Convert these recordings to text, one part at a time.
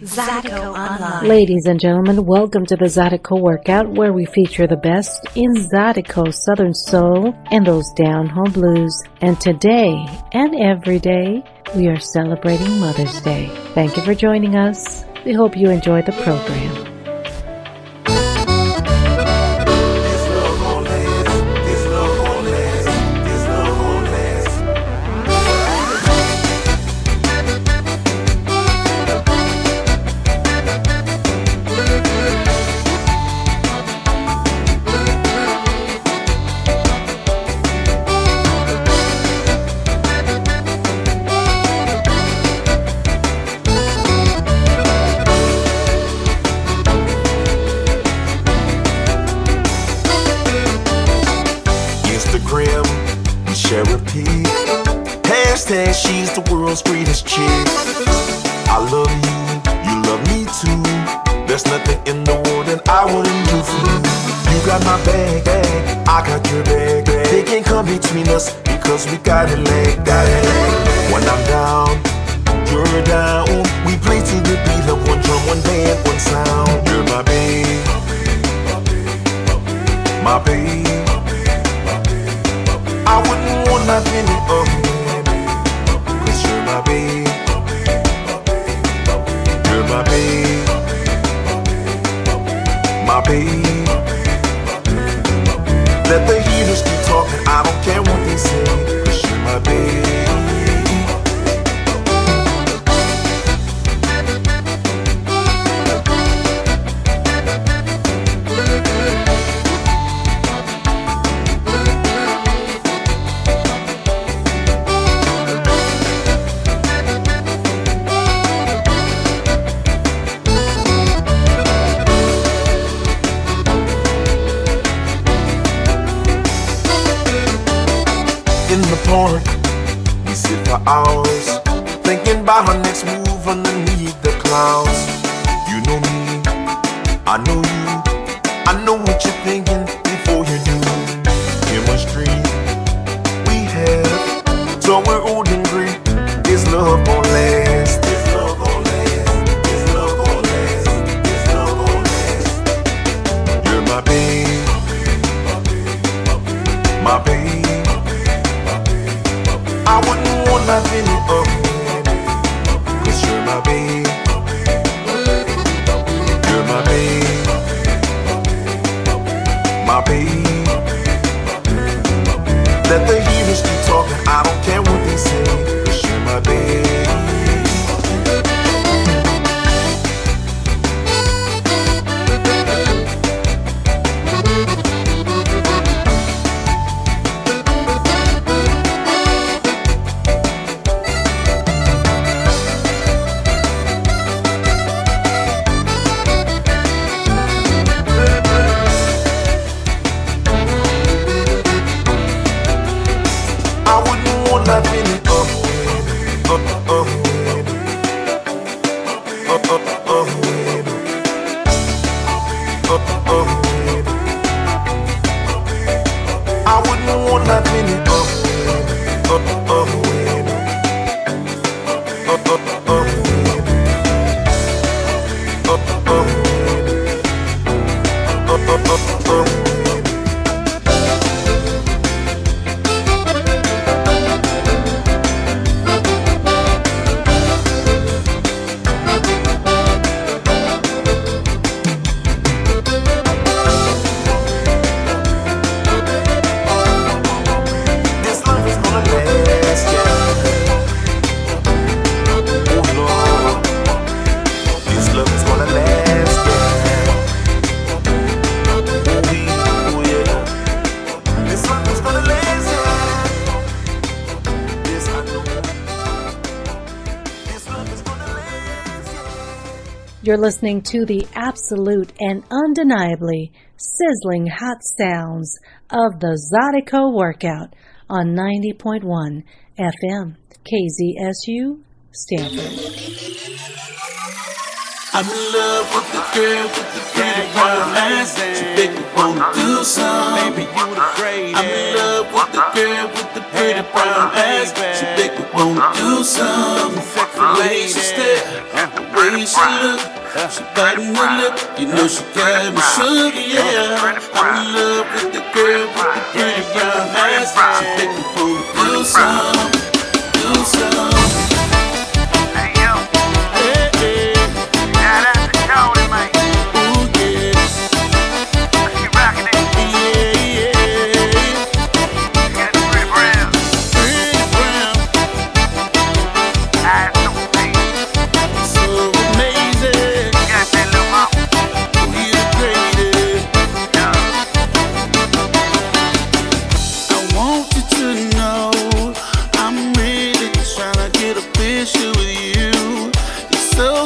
Online. Ladies and gentlemen, welcome to the Zydeco Workout, where we feature the best in Zydeco Southern Soul and those down-home blues. And today and every day, we are celebrating Mother's Day. Thank you for joining us. We hope you enjoy the program. Boom, boom, up. You're listening to the absolute and undeniably sizzling hot sounds of the Zydeco Workout on 90.1 FM, KZSU, Stanford. I'm in love with the girl with the pretty brown eyes. She make me wanna do some. I'm in love with the girl with the pretty brown eyes. She make me wanna do some. The way she look she biting her lip. You know she got me shook, yeah. I'm in love with the girl with the pretty brown ass. She make me wanna do something, do something.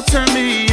to me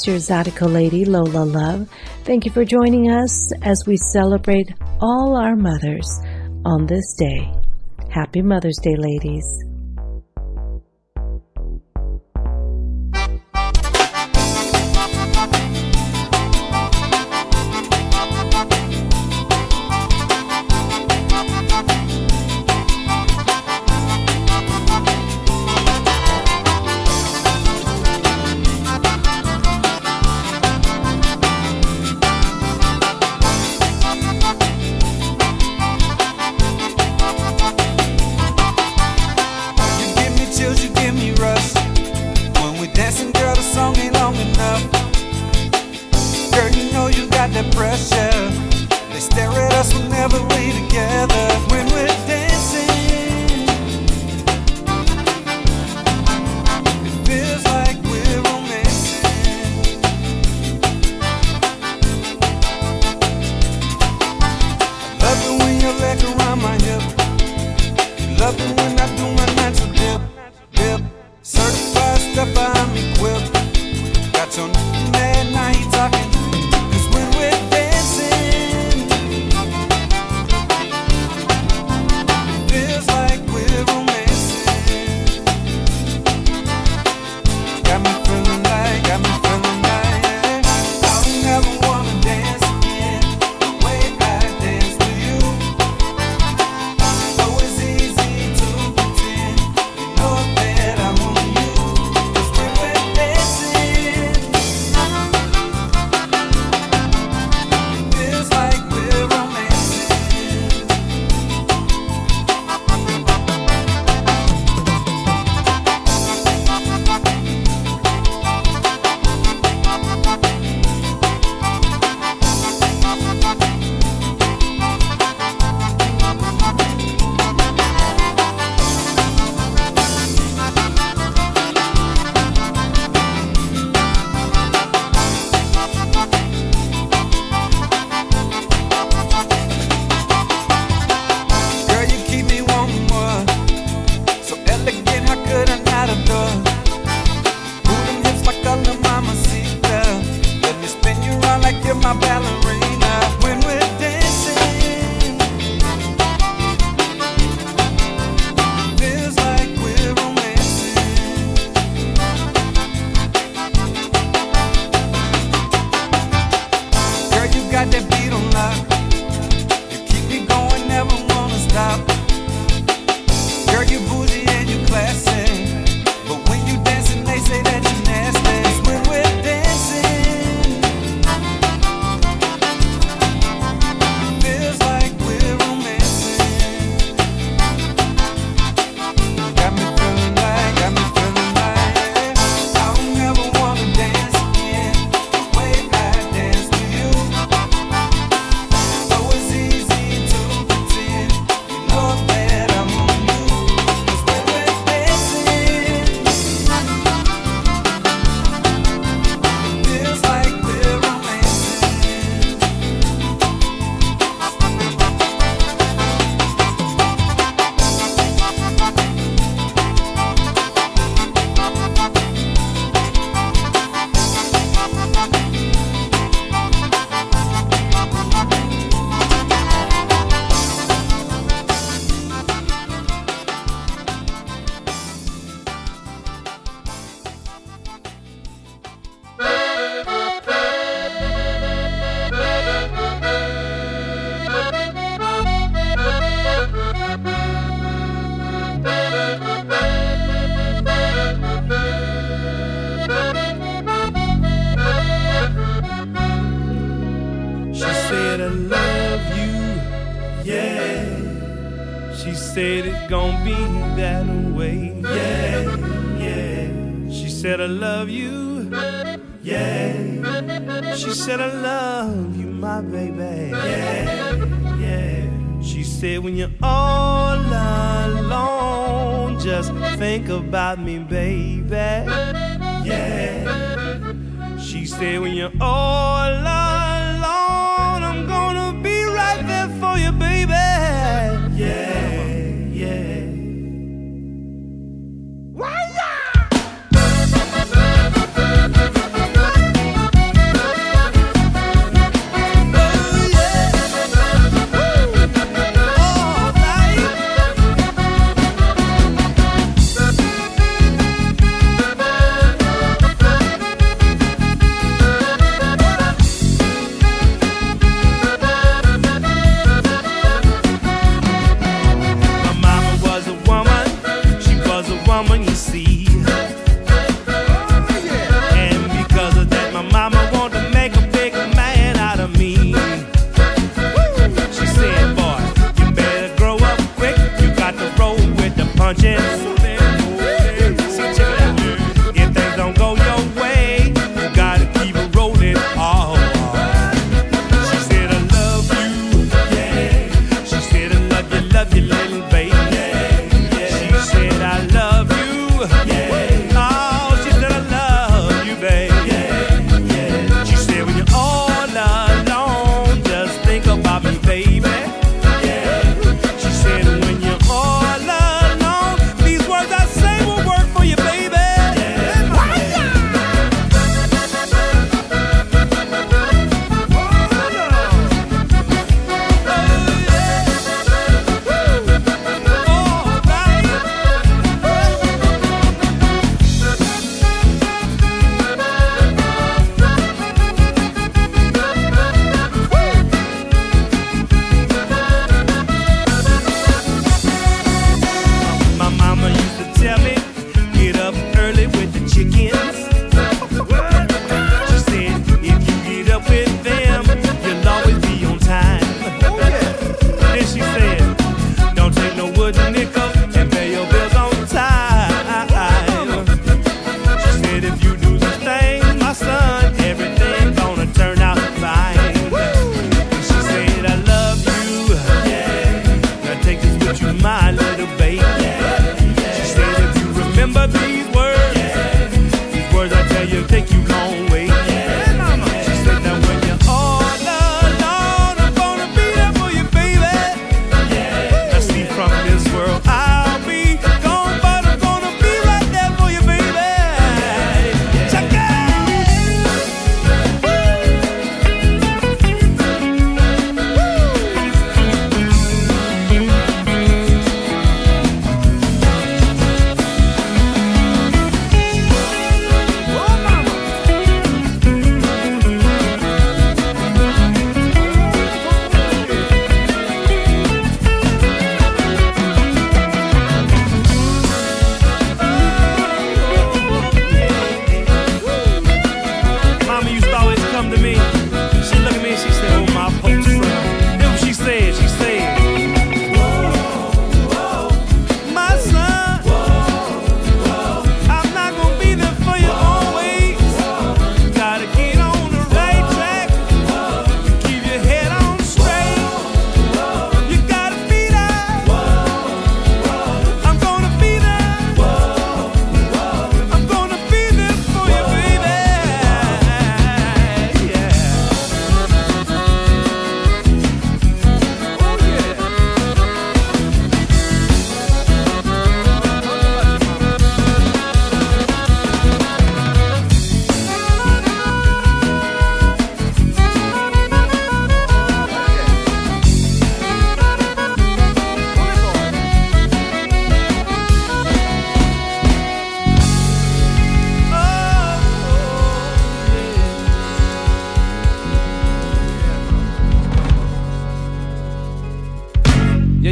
It's your Zydeco lady, Lola Love. Thank you for joining us as we celebrate all our mothers on this day. Happy Mother's Day, ladies.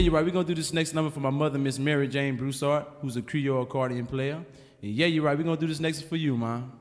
You're right. We're gonna do this next number for my mother, Miss Mary Jane Broussard, who's a Creole accordion player. And yeah, you're right. We're gonna do this next for you, man.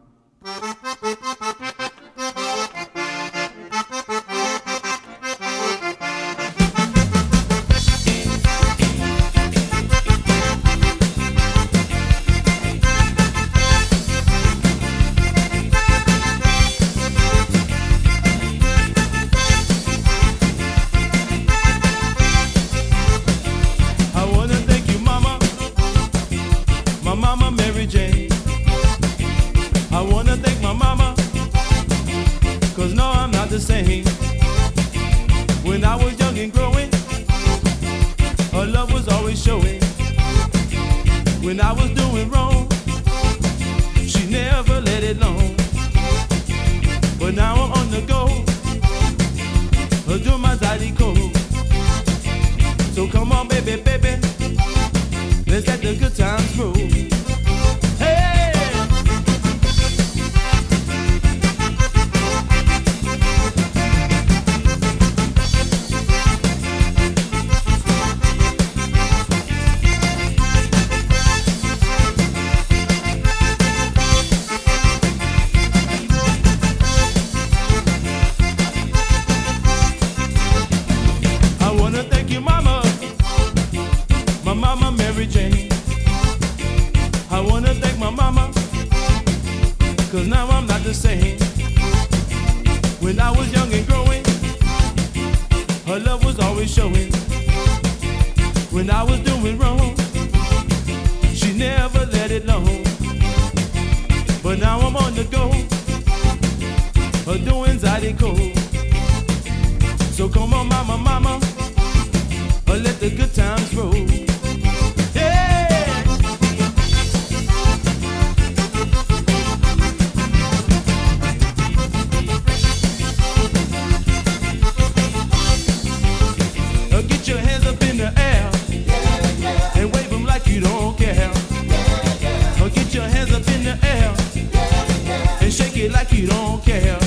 when I was doing wrong. She never let it alone. But now I'm on the go. Her doings I decode. So come on, mama, mama. Let the good times roll. you don't care.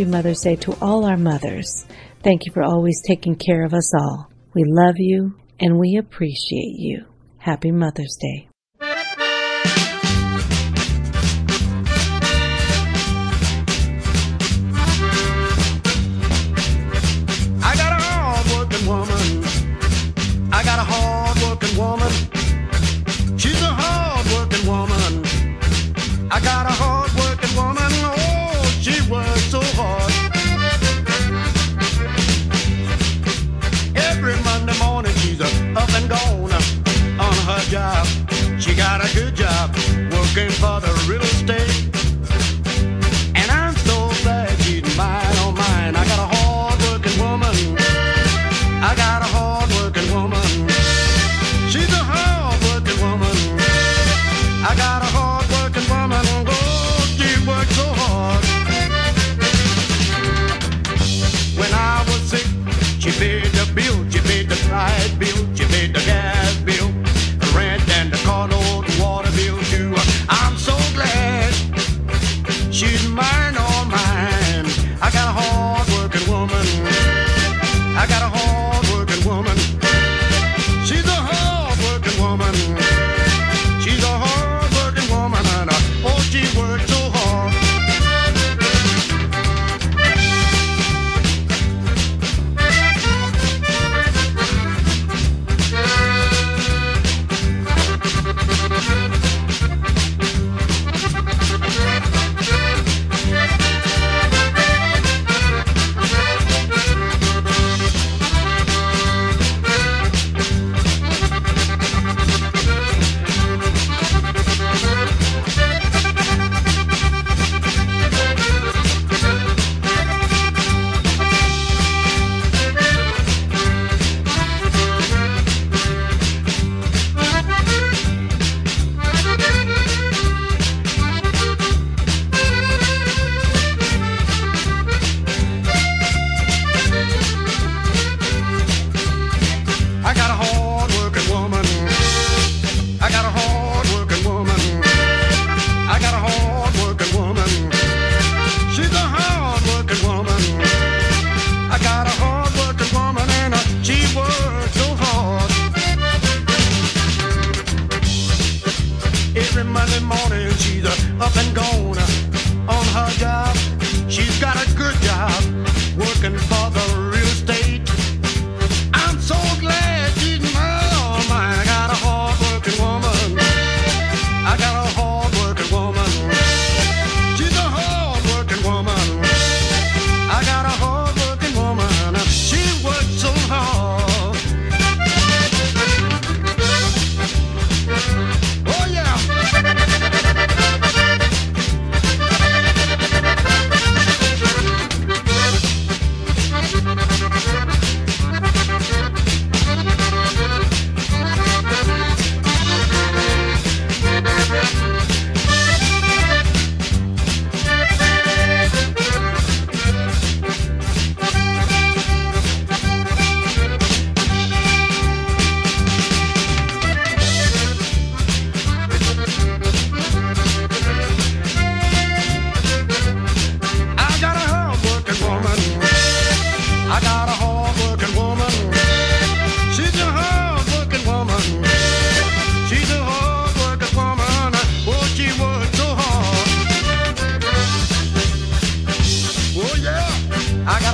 Happy Mother's Day to all our mothers. Thank you for always taking care of us all. We love you and we appreciate you. Happy Mother's Day.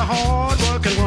hard working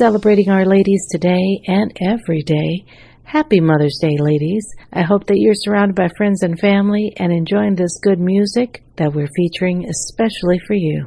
celebrating our ladies today and every day. Happy Mother's Day, ladies. I hope that you're surrounded by friends and family and enjoying this good music that we're featuring especially for you.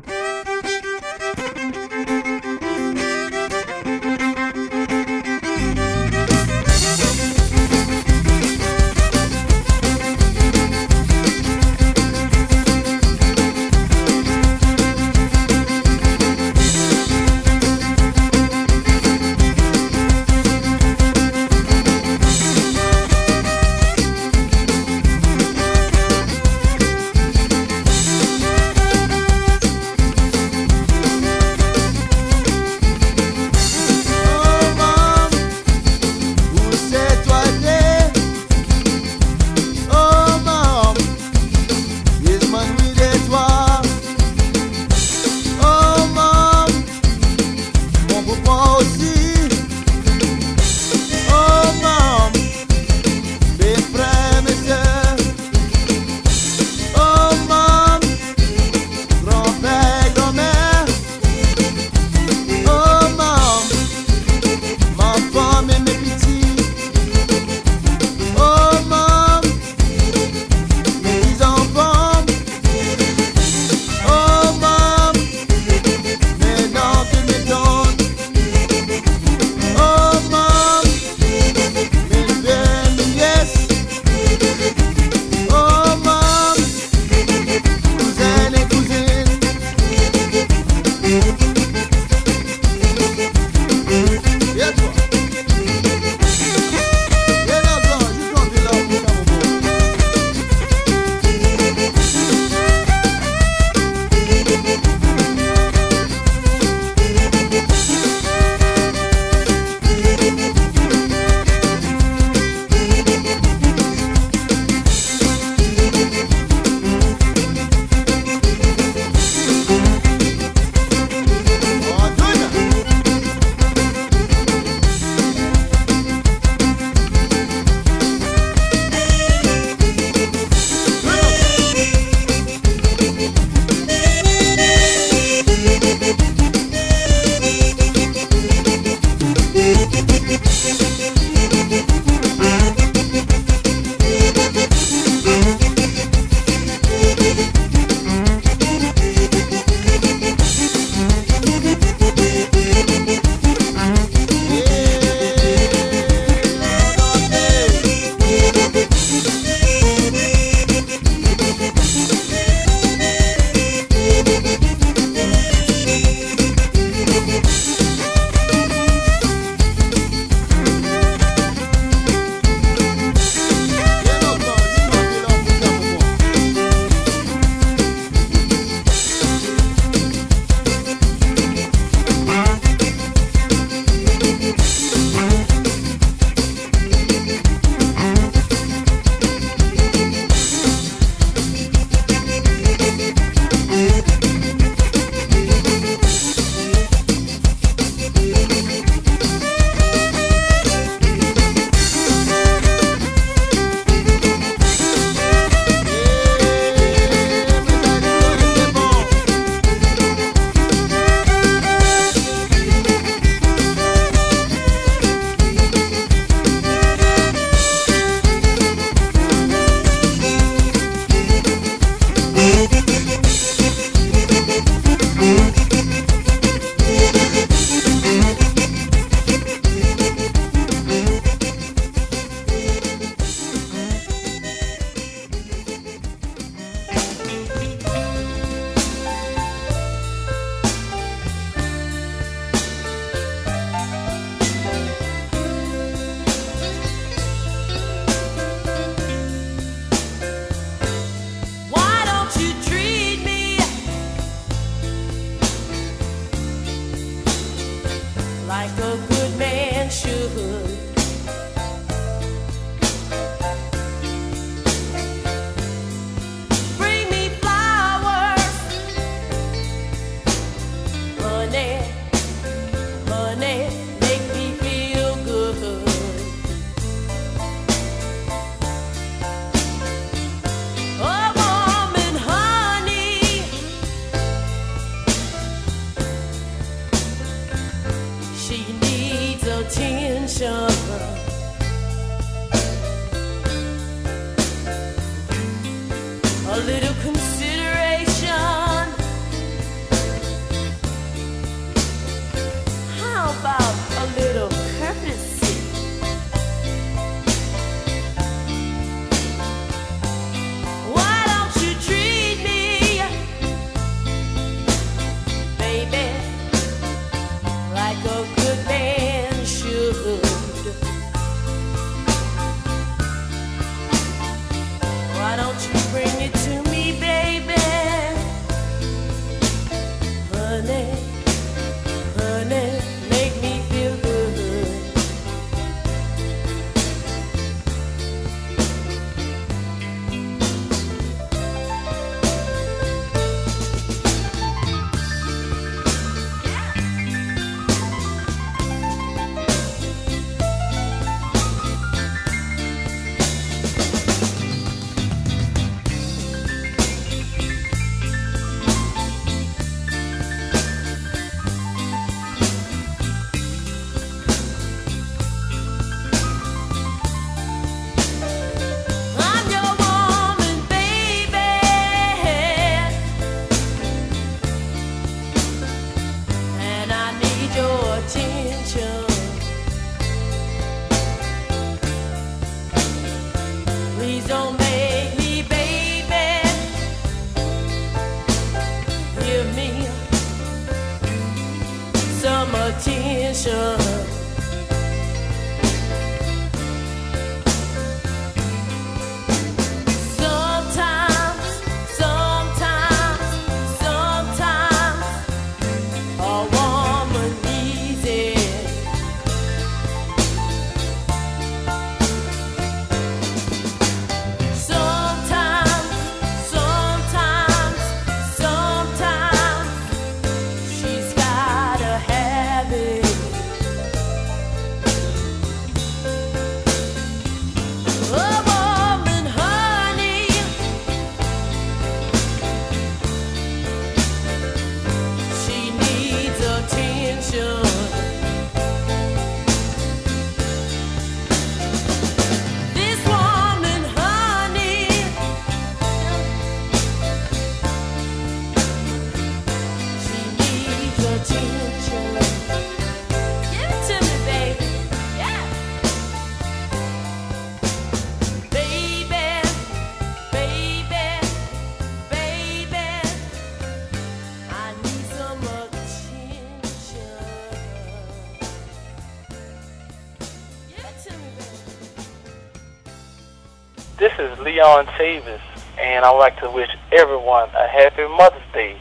Leon Tavis, and I'd like to wish everyone a happy Mother's Day.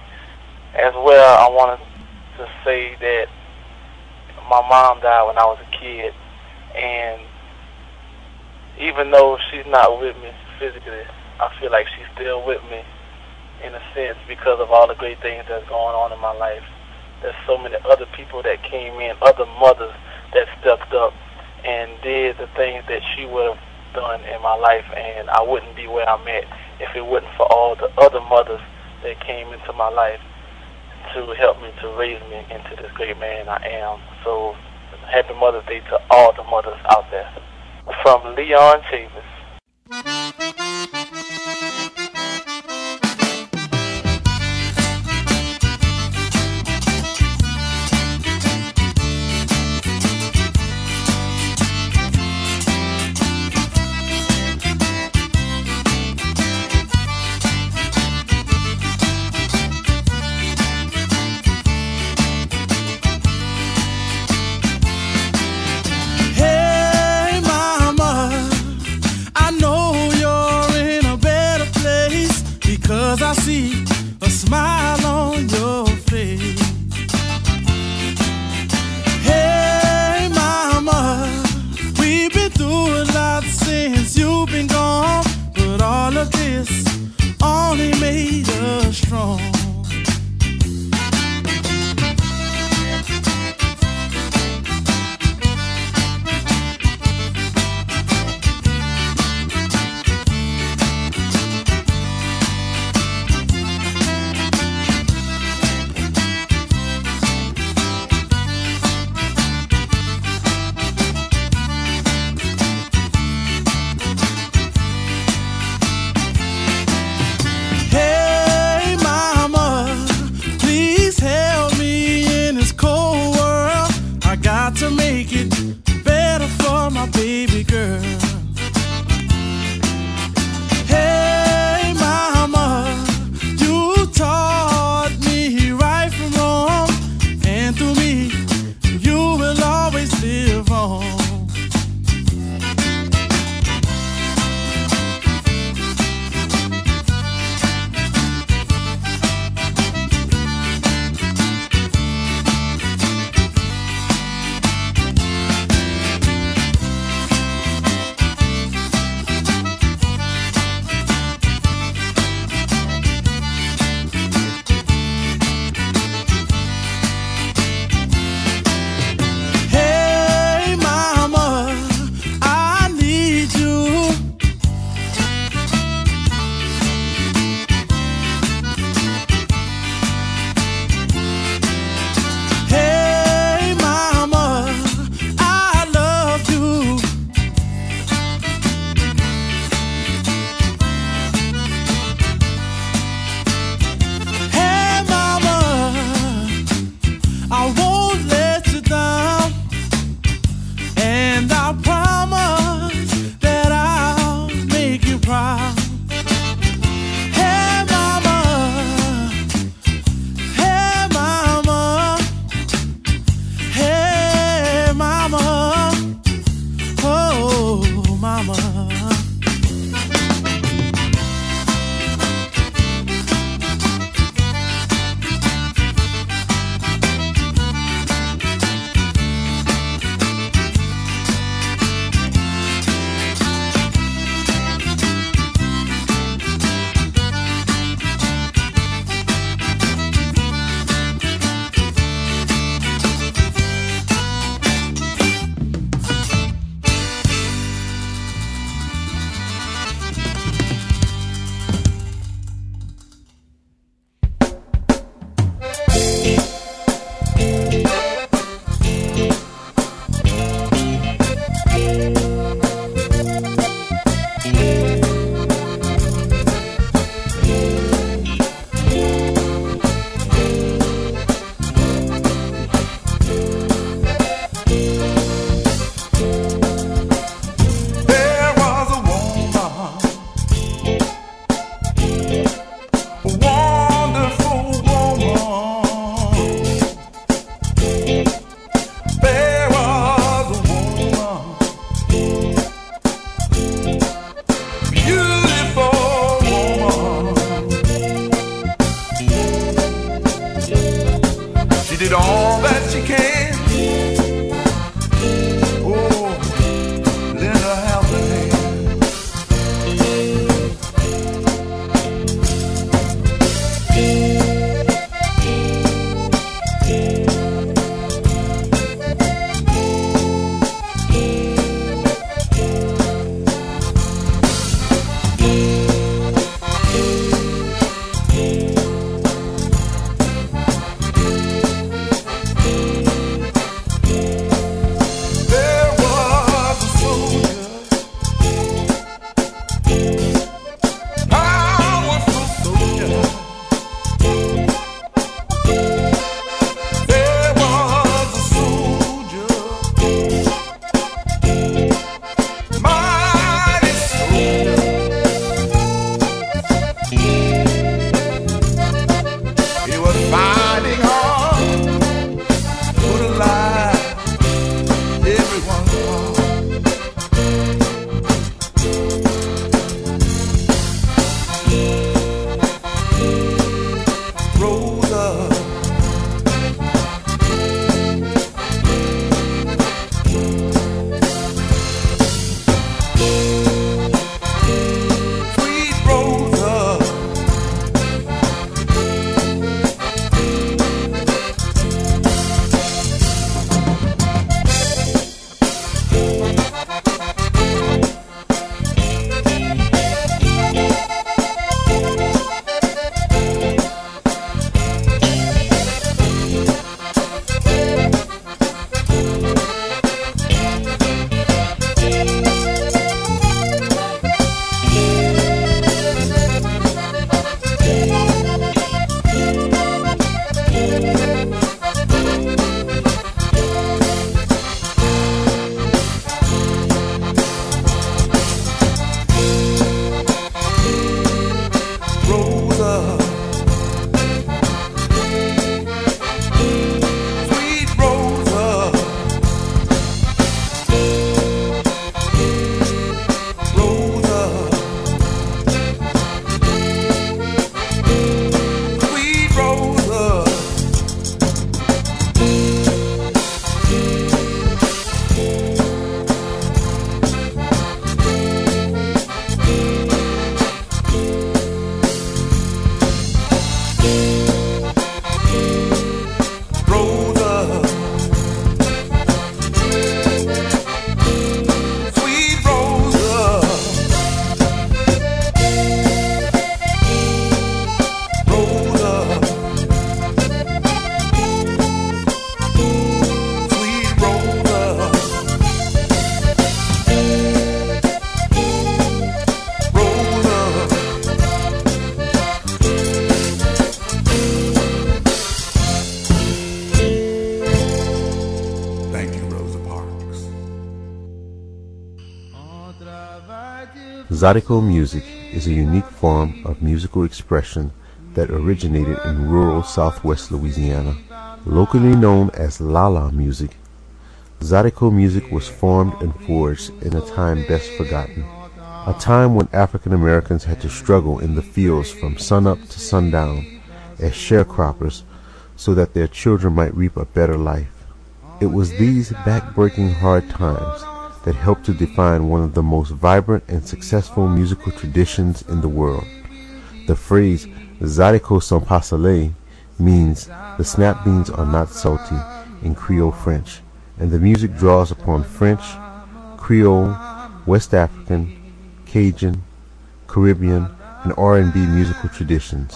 As well, I wanted to say that my mom died when I was a kid, and even though she's not with me physically, I feel like she's still with me in a sense because of all the great things that's going on in my life. There's so many other people that came in, other mothers that stepped up and did the things that she would have done in my life, and I wouldn't be where I'm at if it wasn't for all the other mothers that came into my life to help me to raise me into this great man I am. So, happy Mother's Day to all the mothers out there. From Leon Tavis. of this only made us strong. Zydeco music is a unique form of musical expression that originated in rural southwest Louisiana. Locally known as Lala music, Zydeco music was formed and forged in a time best forgotten. A time when African Americans had to struggle in the fields from sunup to sundown as sharecroppers so that their children might reap a better life. It was these backbreaking hard times that helped to define one of the most vibrant and successful musical traditions in the world. The phrase Zydeco sans pas salés means the snap beans are not salty in Creole French, and the music draws upon French, Creole, West African, Cajun, Caribbean, and R&B musical traditions.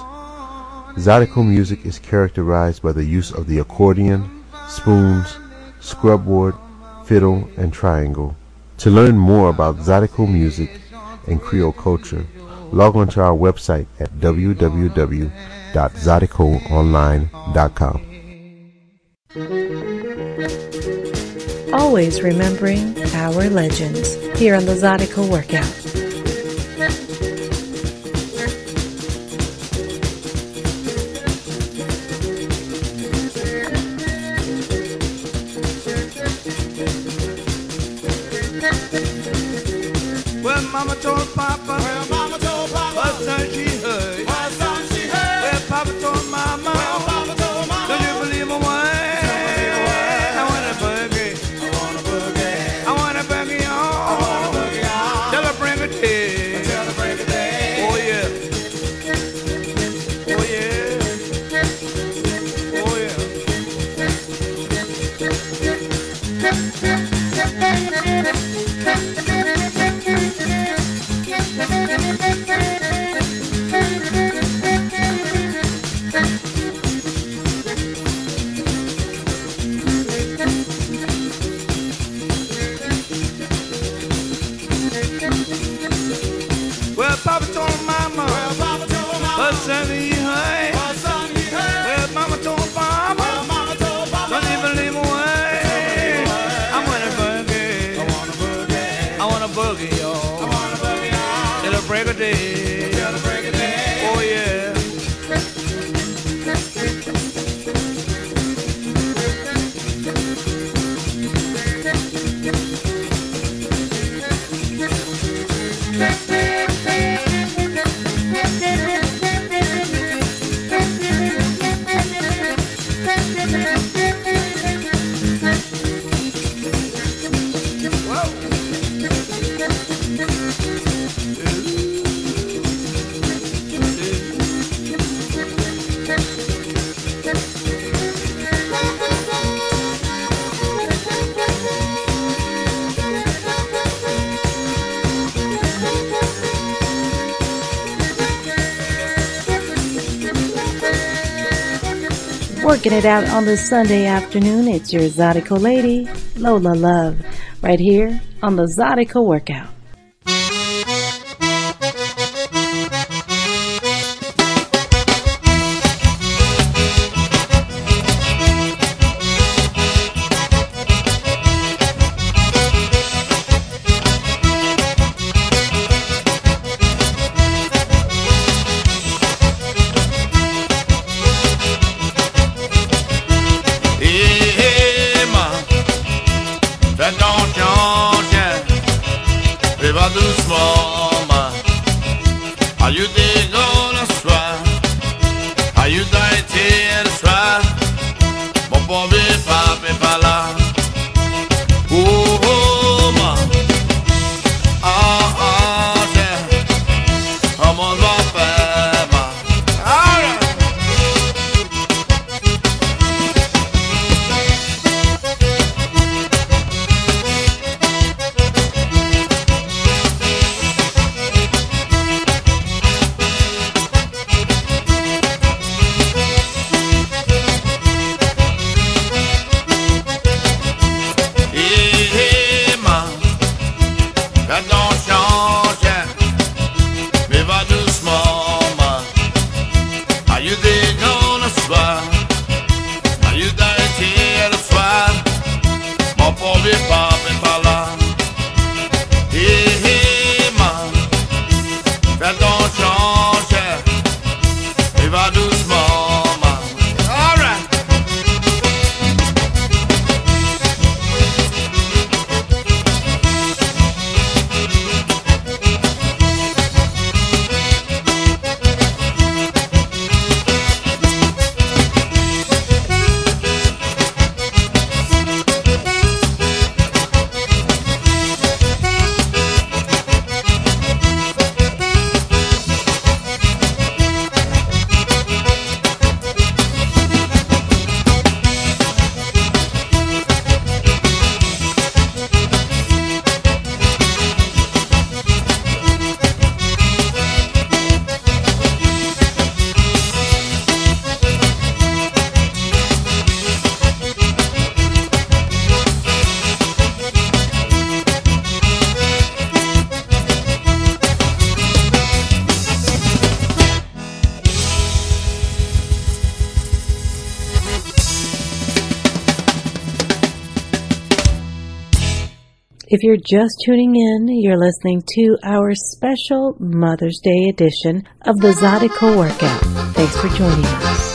Zydeco music is characterized by the use of the accordion, spoons, scrubboard, fiddle, and triangle. To learn more about Zydeco music and Creole culture, log on to our website at www.zydecoonline.com. Always remembering our legends here on the Zydeco Workout. Mama told Papa. Well, Mama told Papa. What son it out on this Sunday afternoon, it's your Zydeco lady, Lola Love, right here on the Zydeco Workout. you're just tuning in, you're listening to our special Mother's Day edition of the Zydeco Workout. Thanks for joining us.